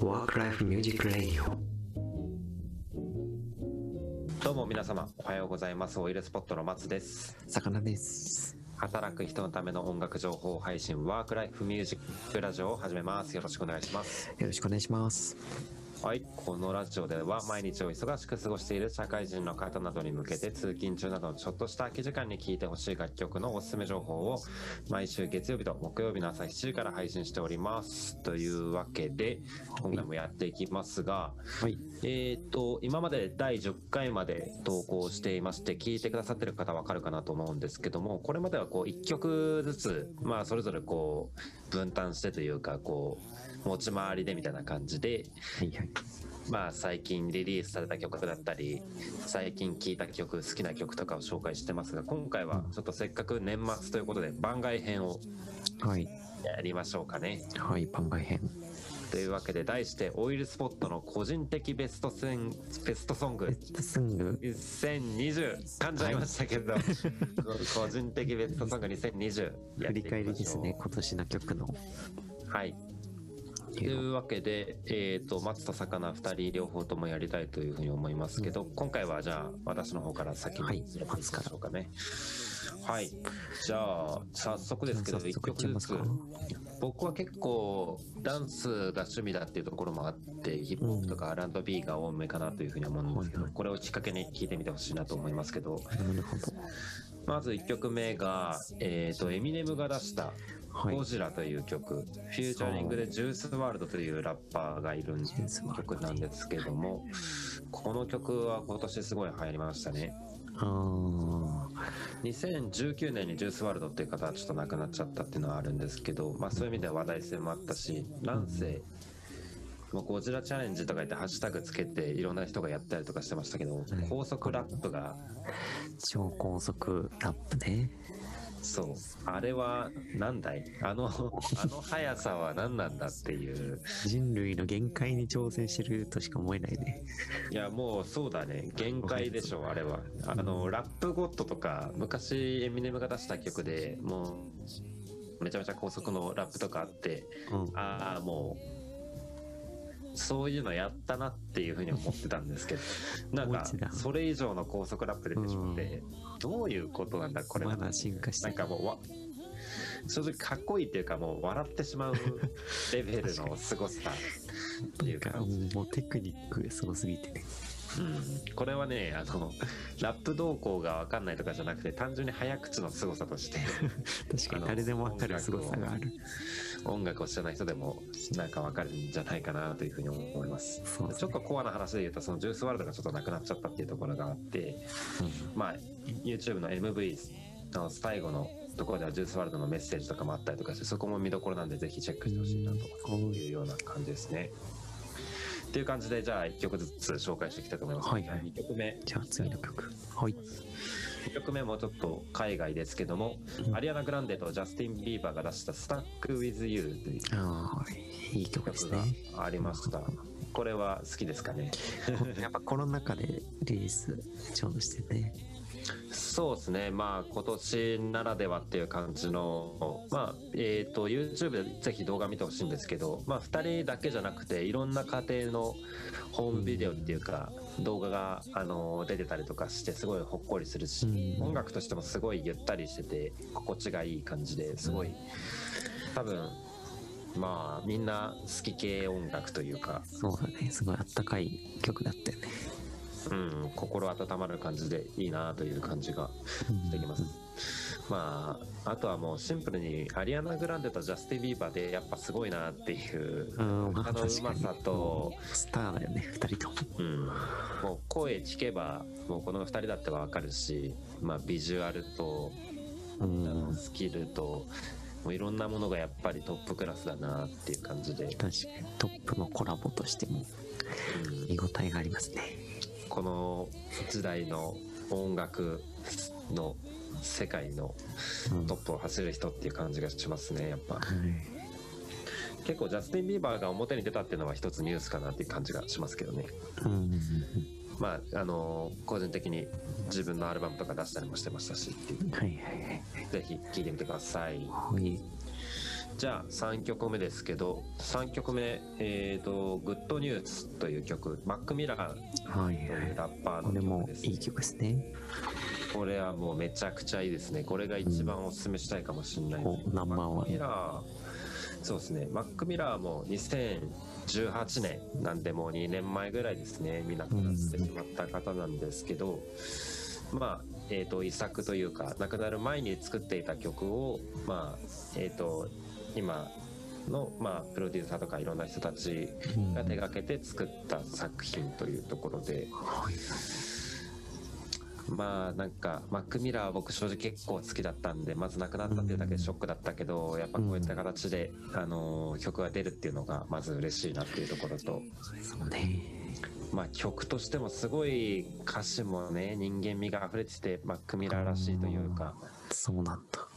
Work Life Music Radio どうも皆様おはようございます。オイルスポットの松です。魚です。働く人のための音楽情報配信ワークライフミュージックラジオを始めます。よろしくお願いします。よろしくお願いしますはい。このラジオでは毎日を忙しく過ごしている社会人の方などに向けて通勤中などのちょっとした空き時間に聴いてほしい楽曲のおすすめ情報を毎週月曜日と木曜日の朝7時から配信しております。というわけで今回もやっていきますが、はい。えー、と今まで第10回まで投稿していまして聞いてくださってる方は分かるかなと思うんですけどもこれまではこう1曲ずつ、まあ、それぞれこう分担してというかこう持ち回りでみたいな感じで、はいはいまあ、最近リリースされた曲だったり最近聴いた曲好きな曲とかを紹介してますが今回はちょっとせっかく年末ということで番外編をはい。やりましょうかね。はい番外編。というわけで題してオイルスポットの個人的ベストセンベストソング。ベストスング。2020噛んじゃいましたけど、個人的ベストソング2020や 振り返りですね今年の曲の。はいというわけで、えー、と松と魚2人両方ともやりたいというふうに思いますけど、今回はじゃあ私の方から先はい。にやっていきましょうかね。はい。じゃあ早速ですけど1早速いっ曲ずつ。僕は結構ダンスが趣味だっていうところもあってヒップホップとか R&B が多めかなというふうに思うんですけど、はい。はいこれをきっかけに聴いてみてほしいなと思いますけど。なるほど。まず1曲目が、えー、とエミネムが出したはいゴジラという曲、フューチャリングでジュースワールドというラッパーがいる曲なんですけども、この曲は今年すごい流行りましたね。あー。2019年にジュースワールドっていう方はちょっと亡くなっちゃったっていうのはあるんですけど、まあそういう意味では話題性もあったし、なんせ、もうゴジラチャレンジとか言ってハッシュタグつけていろんな人がやったりとかしてましたけど、高速ラップが超高速ラップねそう。あれは、なんだい？あの、あの速さは何なんだっていう。人類の限界に挑戦してるとしか思えないねいや、もうそうだね。限界でしょ、あれは。あの、ラップゴッドとか、昔エミネムが出した曲でもう、めちゃめちゃ高速のラップとかあって、うんああ、もう、そういうのやったなっていうふうに思ってたんですけど、なんかそれ以上の高速ラップ出てしまって、どういうことなんだ、これは。ま。だ進化してなんかもうわ正直かっこいいっていうかもう笑ってしまうレベルの凄さっていうか、かもうテクニックがすごすぎて。ねうん、これはねあのラップ動向が分かんないとかじゃなくて単純に早口の凄さとして。確かに誰でもわかる凄さがある。音楽を知らない人でもなんか分かるんじゃないかなというふうに思います。ね。ちょっとコアな話で言うとそのジュースワールドがちょっとなくなっちゃったっていうところがあってまあ YouTube の MV の最後のところではジュースワールドのメッセージとかもあったりとかしてそこも見どころなんでぜひチェックしてほしいなと。うん。いうような感じですね。っていう感じでじゃあ1曲ずつ紹介していきたいと思います。はいはい。2曲目。じゃあ次の曲。はい。2曲目もちょっと海外ですけども、うん。アリアナ・グランデとジャスティン・ビーバーが出した「Stuck with You」というああいい曲です曲がねありました。これは好きですかね？やっぱコロナ禍でリリースちょうどしてねそうですね、まあ今年ならではっていう感じの、まあえー、と YouTube でぜひ動画見てほしいんですけど、まあ、2人だけじゃなくていろんな家庭のホームビデオっていうか、動画が、あの出てたりとかしてすごいほっこりするし、うん。音楽としてもすごいゆったりしてて心地がいい感じですごい多分まあみんな好き系音楽というか、そうだね。すごいあったかい曲だったよねうん、心温まる感じでいいなという感じがしてきます。まあ、あとはもうシンプルにアリアナ・グランデとジャスティン・ビーバーでやっぱすごいなっていうあ歌のうまさと、スターだよね2人ともうん、もう声聞けばもうこの2人だってわかるし、まあ、ビジュアルとスキルともういろんなものがやっぱりトップクラスだなっていう感じで、確かに。トップのコラボとしてもうん。見応えがありますねこの時代の音楽の世界のうんトップを走る人っていう感じがしますねやっぱ。はい結構ジャスティン・ビーバーが表に出たっていうのは一つニュースかなっていう感じがしますけどね。うんまあ、あの個人的に自分のアルバムとか出したりもしてましたしっていうはいはいはいぜひ聴いてみてください。はいじゃあ3曲目ですけど3曲目えっ、と「グッドニュース」という曲マック・ミラー。はいというはい。ラッパーこれもの曲です、いい曲ですね。これはもうめちゃくちゃいいですね。これが一番おすすめしたいかもしれないです、おナンバーワマック・ミン。ラー。そうですね。マック・ミラーも2018年。なんでもう2年前ぐらいですね。見なくなってしまった方なんですけど、まあえー、と遺作というか亡くなる前に作っていた曲をまあえっ、と今の、まあ、プロデューサーとかいろんな人たちうんが手がけて作った作品というところで、はいまあなんかマック・ミラーは僕正直結構好きだったんでまず亡くなったっていうだけでショックだったけど、やっぱこういった形で、あのー曲が出るっていうのがまず嬉しいなっていうところと、そうね。まあ、曲としてもすごい歌詞もね人間味が溢れててマック・ミラーらしいというか、そうなんだ。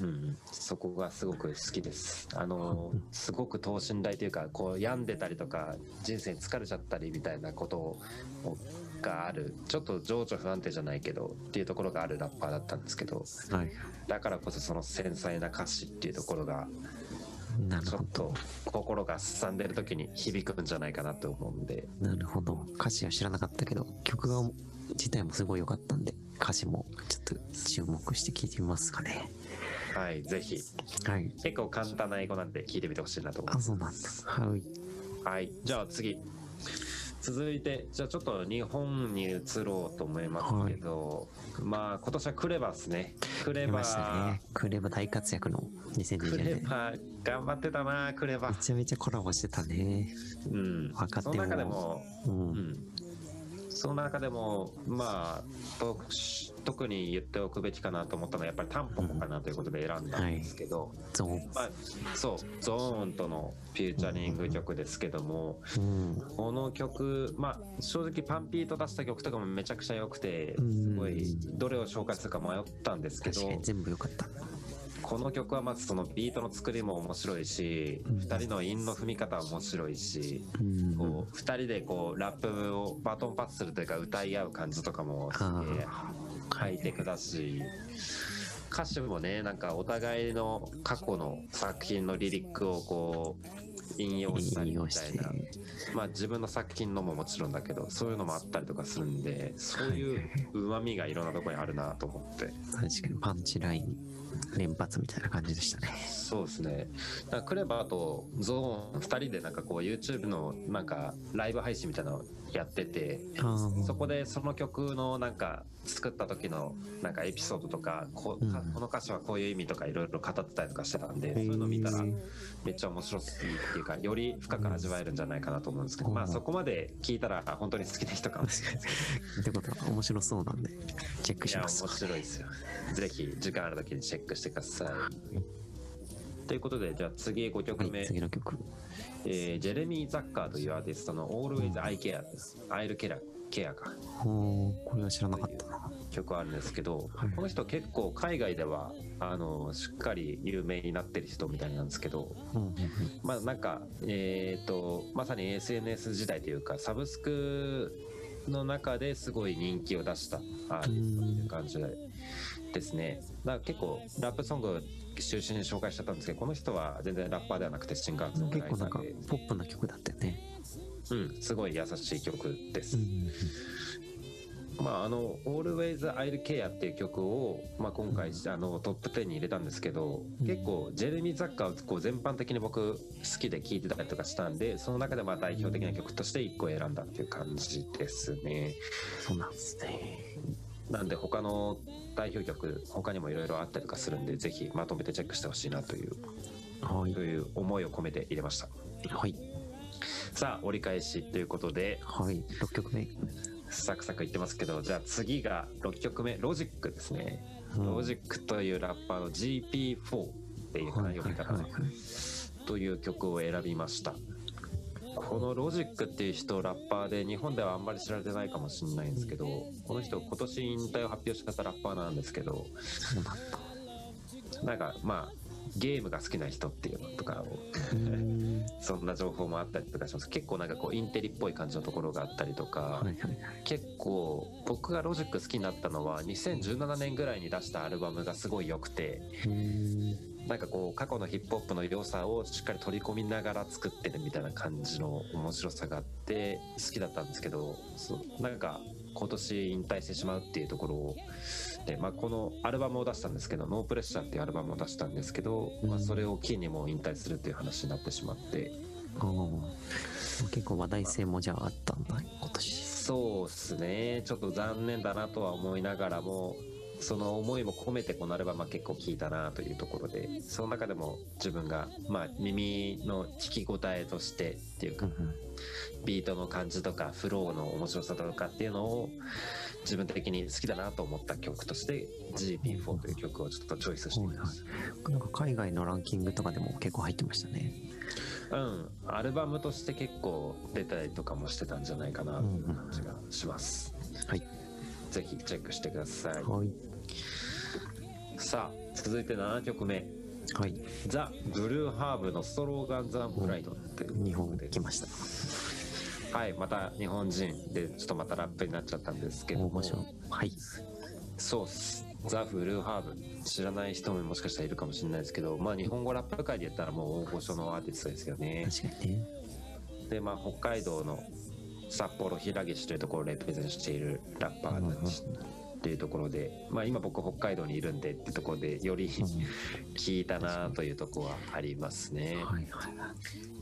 うん、そこがすごく好きです。あのーすごく等身大というかこう病んでたりとか人生に疲れちゃったりみたいなことがあるちょっと情緒不安定じゃないけどっていうところがあるラッパーだったんですけどはい。だからこそその繊細な歌詞っていうところがちょっとど。心がすさんでる時に響くんじゃないかなと思うんでなるほど。歌詞は知らなかったけど、曲が自体もすごい良かったんで、歌詞もちょっと注目して聴いてみますかね。はいぜひはい。結構簡単な英語なんで聞いてみてほしいなと思いあ、ますそうなんだ。はい。はいじゃあ次続いてじゃあちょっと日本に移ろうと思いますけど、まあ今年はクレバですねクレバ出ましたね。クレバ大活躍のク2020レ年で。バ頑張ってたなクレバめちゃめちゃコラボしてたね。うん若手もその中でもう。うんんその中でもまあと特に言っておくべきかなと思ったのはやっぱりタンポポかなということで選んだんですけど、ゾーン。まあ、そうゾーンとのフューチャリング曲ですけどもうん。この曲まあ正直パンピーと出した曲とかもめちゃくちゃ良くてうんすごいどれを紹介するか迷ったんですけど全部良かった。この曲はまずそのビートの作りも面白いしうん2人の韻の踏み方は面白いしうん。こう2人でこうラップをバトンパスするというか歌い合う感じとかもすあげえあ。ハイテクだし歌詞もねなんかお互いの過去の作品のリリックをこう引用したりみたいな。まあ自分の作品のももちろんだけどそういうのもあったりとかするんでそういううまみがいろんなところにあるなと思って確かにパンチライン連発みたいな感じでしたね。そうですねだからクレバーとゾーン2人でなんかこう YouTube のなんかライブ配信みたいなのやってて。そこでその曲のなんか作った時のなんかエピソードとかここの歌詞はこういう意味とかいろいろ語ってたりとかしてたんでそういうの見たらめっちゃ面白いっていうかより深く味わえるんじゃないかなと思うんですけど、うん。まあそこまで聞いたら本当に好きな人かもしれない。ってことは面白そうなんで、チェックいや面します。白いですよ。ぜひ時間ある時にチェックしてくださいということでじゃあ次5曲はい目、、次の曲。えージェレミー・ザッカーというアーティストの Always I Care アイルケアケアか。おーこれは知らなかったな。曲あるんですけど、はい。この人結構海外ではあのしっかり有名になってる人みたいなんですけどうんうんうん。まあなんかえっ、とまさに SNS 時代というかサブスクの中ですごい人気を出したアーティストっていう感じでですね。だから結構ラップソング中心に紹介しちゃったん。ですけどこの人は全然ラッパーではなくてシンガーソングライ結構なんかターでポップな曲だったよね。うんすごい優しい曲です。うんうんまあ、あの「Always I'll Care」っていう曲を、まあ、今回、あのトップ10に入れたんですけど、うん。結構ジェレミー・ザッカーをこう全般的に僕好きで聴いてたりとかしたんでその中でまあ代表的な曲として1個選んだっていう感じですね。そうなんですね。なんで他の代表曲他にもいろいろあったりとかするんでぜひまとめてチェックしてほしいなというはいと。いう思いを込めて入れましたはい。さあ折り返しということではい。6曲目。サクサクいってますけどじゃあ次が6曲目ロジックですねロジックというラッパーの GP4 っていうかなはい読み方はいはいはい。という曲を選びましたこのロジックっていう人ラッパーで日本ではあんまり知られてないかもしれないんですけどこの人今年引退を発表したラッパーなんですけどなんかまあゲームが好きな人っていうのとかを そんな情報もあったりとかします。結構なんかこうインテリっぽい感じのところがあったりとか、結構僕がロジック好きになったのは2017年ぐらいに出したアルバムがすごい良くてなんかこう過去のヒップホップの良さをしっかり取り込みながら作ってるみたいな感じの面白さがあって好きだったんですけどそうなんか今年引退してしまうっていうところをで、まあ、このアルバムを出したんですけど「ノープレッシャー」っていうアルバムを出したんですけど、まあ、それを機にもう引退するっていう話になってしまって。結構話題性もじゃああったんだ今年。そうっすね。ちょっと残念だなとは思いながらもその思いも込めてこのアルバムは結構聴いたなというところでその中でも自分がまあ耳の聞き応えとしてっていうかうんうん。ビートの感じとかフローの面白さとかっていうのを自分的に好きだなと思った曲として GP4 という曲をちょっとチョイスしてみました。なんか海外のランキングとかでも結構入ってましたね。うん。アルバムとして結構出たりとかもしてたんじゃないかなという感じがします。はいぜひチェックしてください。はい。さあ続いて7曲目。はい。ザ・ブルーハーブのストローガンズ・アンプライドっていう日本来ました。はいまた日本人でちょっとまたラップになっちゃったんですけど。もはい。そうっす。ザ・ブルーハーブ。知らない人ももしかしたらいるかもしれないですけど。まあ日本語ラップ界で言ったらもう大御所のアーティストですよね。確かにね。でまあ北海道の札幌平岸というところをレプレゼンしているラッパーたちっていうところで、まあ今僕北海道にいるんでってところでより聞いたなというところはありますね。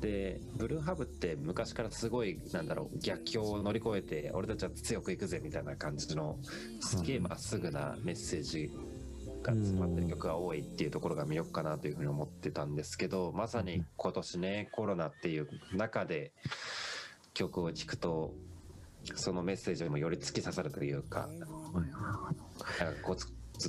でブルーハブって昔からすごいなんだろう逆境を乗り越えて俺たちは強くいくぜみたいな感じのすげえまっすぐなメッセージが詰まってる曲が多いっていうところが魅力かなというふうに思ってたんですけどまさに今年ねコロナっていう中で曲を聴くとそのメッセージもより突き刺さるというか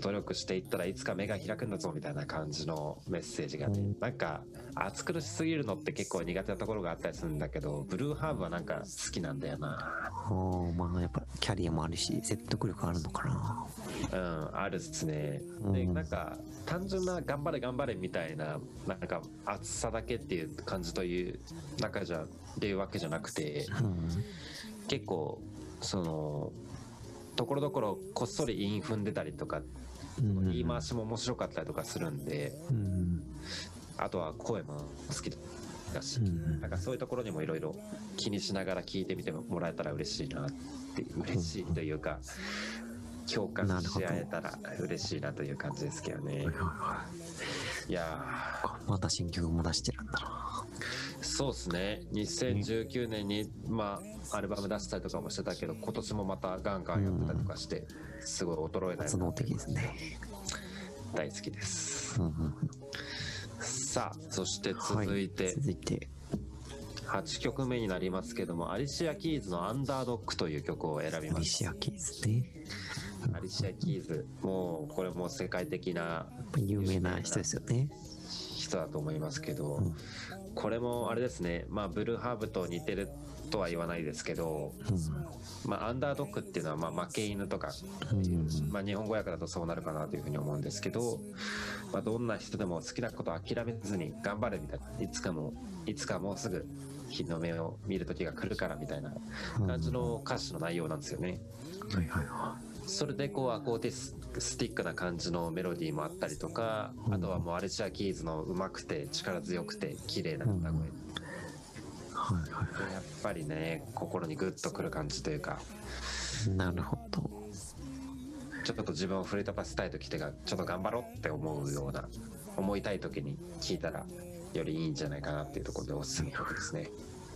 努力していったらいつか目が開くんだぞみたいな感じのメッセージがねなんか暑苦しすぎるのって結構苦手なところがあったりするんだけどブルーハーブはなんか好きなんだよな。あーまあやっぱキャリアもあるし説得力あるのかな。うんあるっすね。でうん。なんか単純な頑張れ頑張れみたいななんか暑さだけっていう感じという中じゃっていうわけじゃなくてうん結構そのところどころこっそり韻踏んでたりとかうん。言い回しも面白かったりとかするんでうんあとは声も好きだし、うんなんかそういうところにもいろいろ気にしながら聞いてみてもらえたら嬉しいなって嬉しいというか共感し合えたら嬉しいなという感じですけどね。はいやまた新曲も出してるんだな。ーそうですね。2019年にまあアルバム出したりとかもしてたけど今年もまたガンガンやってたりとかしてすごい衰えないすね。大好きです。うんうんさあそしてはい続い。て。続いて。8曲目になりますけどもアリシア・キーズの「アンダードッグ」という曲を選びまし西秋ですね。たアリシア・キーズ。もうこれも世界的な有名な人ですよね人だと思いますけど、うん。これもあれですね。まあブルーハーブと似てるとは言わないですけど、まあ、アンダードッグっていうのはまあ負け犬とかうんうんまあ、日本語訳だとそうなるかなというふうに思うんですけど、まあ、どんな人でも好きなことを諦めずに頑張れみたいな。いつかもいつかもうすぐ日の目を見る時が来るからみたいな感じの歌詞の内容なんですよね。はいはいはそれでこうアコーティススティックな感じのメロディーもあったりとか、うん。あとはもうアレシア・キーズの上手くて力強くて綺麗な歌声、うんいはいはやっぱりね心にグッとくる感じというかいなるほど。ちょっと自分を奮い立たせたい時とかちょっと頑張ろうって思うような思いたい時に聞いたらよりいいんじゃないかなっていうところでおすすめ曲ですね。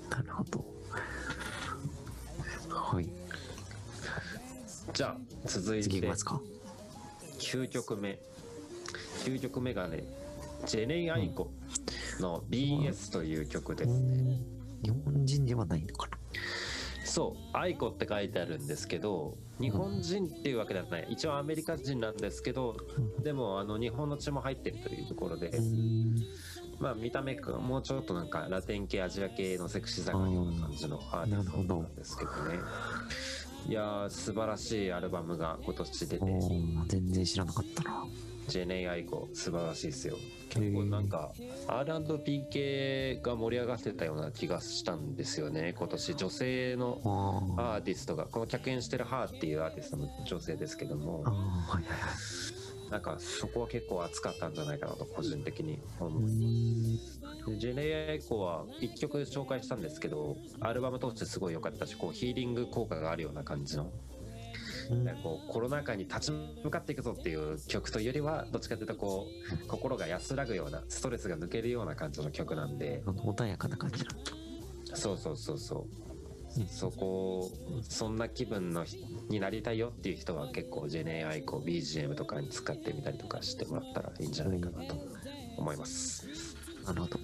なるほど。はい。じゃあ続いて。次いきますか9曲目9曲目がねジェネイ・アイコの BS という曲ですね、日本人ではないのかな？そう、アイコって書いてあるんですけど、日本人っていうわけではない。一応アメリカ人なんですけど、でもあの日本の血も入ってるというところで、うんまあ見た目かもうちょっとなんかラテン系、アジア系のセクシーさがような感じのアーティストなんですけどね。いやー、素晴らしいアルバムが今年出て、全然知らなかったな。ジェネアイコ素晴らしいですよ。結構なんか R&B 系が盛り上がってたような気がしたんですよね。今年女性のアーティストがこの客演してるハーっていうアーティストの女性ですけども。はいはいはいなんかそこは結構熱かったんじゃないかなと個人的に思う。うーん。でジェネア以降は1曲紹介したんですけどアルバム通してすごい良かったしこうヒーリング効果があるような感じの。うん。なんかこうコロナ禍に立ち向かっていくぞっていう曲というよりはどっちかというとこう心が安らぐようなストレスが抜けるような感じの曲なんで。穏やかな感じだ。そうそうそうそう。うんそこそんな気分のひになりたいよっていう人は結構ジェネアイコ BGM とかに使ってみたりとかしてもらったらいいんじゃないかなと思います。なるほど。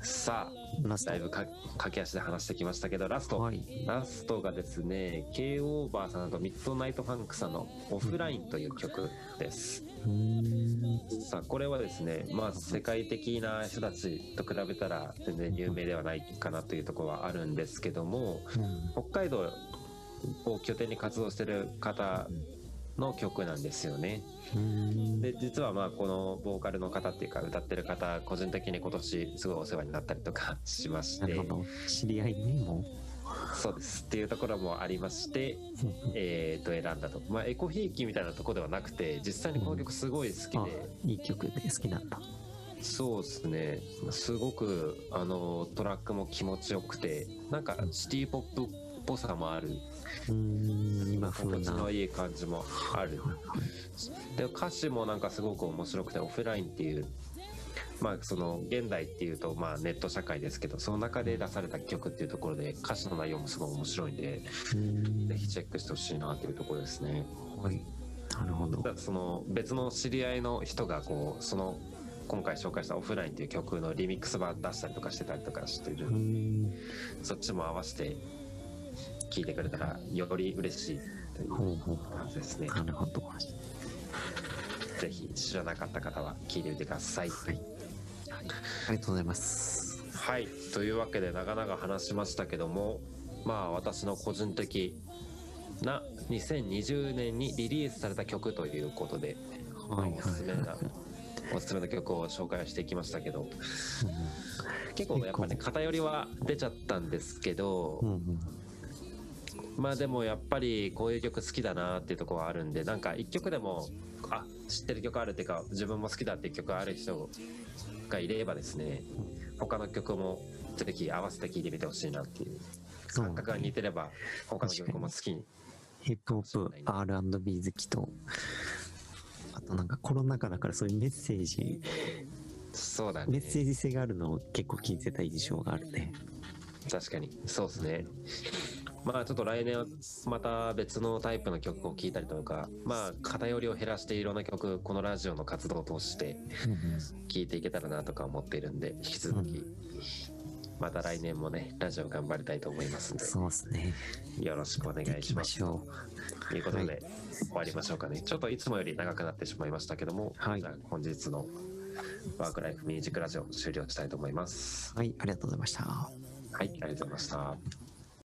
さあだいぶか駆け足で話してきましたけどラスト、はい。ラストがですね K オーバーさんとミッドナイトファンクさんの「オフライン」という曲です。さあこれはですねまあ世界的な人たちと比べたら全然有名ではないかなというところはあるんですけどもうん。北海道を拠点に活動してる方の曲なんですよね。で実はまあこのボーカルの方っていうか歌ってる方個人的に今年すごいお世話になったりとかしまして。知り合いにも？そうです。っていうところもありまして えー、と選んだと、まあ、エコひいきみたいなところではなくて実際にこの曲すごい好きあで、いい曲で好きなんだ。そうですね。すごくあのトラックも気持ちよくてなんかシティポップっぽさもある。今風な。のいい感じもある。で歌詞もなんかすごく面白くてオフラインっていうまあその現代っていうとまあネット社会ですけどその中で出された曲っていうところで歌詞の内容もすごい面白いんでぜひチェックしてほしいなっていうところですね。はい。なるほど。だその別の知り合いの人がこうその今回紹介した「オフライン」っていう曲のリミックス版出したりとかしてたりとかしてる。そっちも合わせて聴いてくれたらより嬉しいという感じですね。なるほど。ぜひ知らなかった方は聴いてみてください。はいありがとうございます。はい。というわけで長々話しましたけどもまあ私の個人的な2020年にリリースされた曲ということで、まあはいはい。おすすめなおすすめの曲を紹介していきましたけど結構やっぱね偏りは出ちゃったんですけど、うんうん。まあでもやっぱりこういう曲好きだなっていうところはあるんでなんか一曲でもあ知ってる曲あるっていうか自分も好きだっていう曲ある人がいればですね他の曲もぜひ合わせて聴いてみてほしいなっていう。感覚が似てれば他の曲も好きに。ヒップホップ R&B 好きとあとなんかコロナ禍だからそういうメッセージ。そうだね。メッセージ性があるのを結構聞いてた印象があるね。確かに。そうですねまあちょっと来年はまた別のタイプの曲を聴いたりとかまあ偏りを減らしていろんな曲このラジオの活動を通して聴いていけたらなとか思っているんで引き続きまた来年もねラジオ頑張りたいと思いますんでそうですね。よろしくお願いしまますということで、はい。終わりましょうかね。ちょっといつもより長くなってしまいましたけども、はい。じゃあ本日のワークライフミュージックラジオ終了したいと思います。はいありがとうございました。はいありがとうございました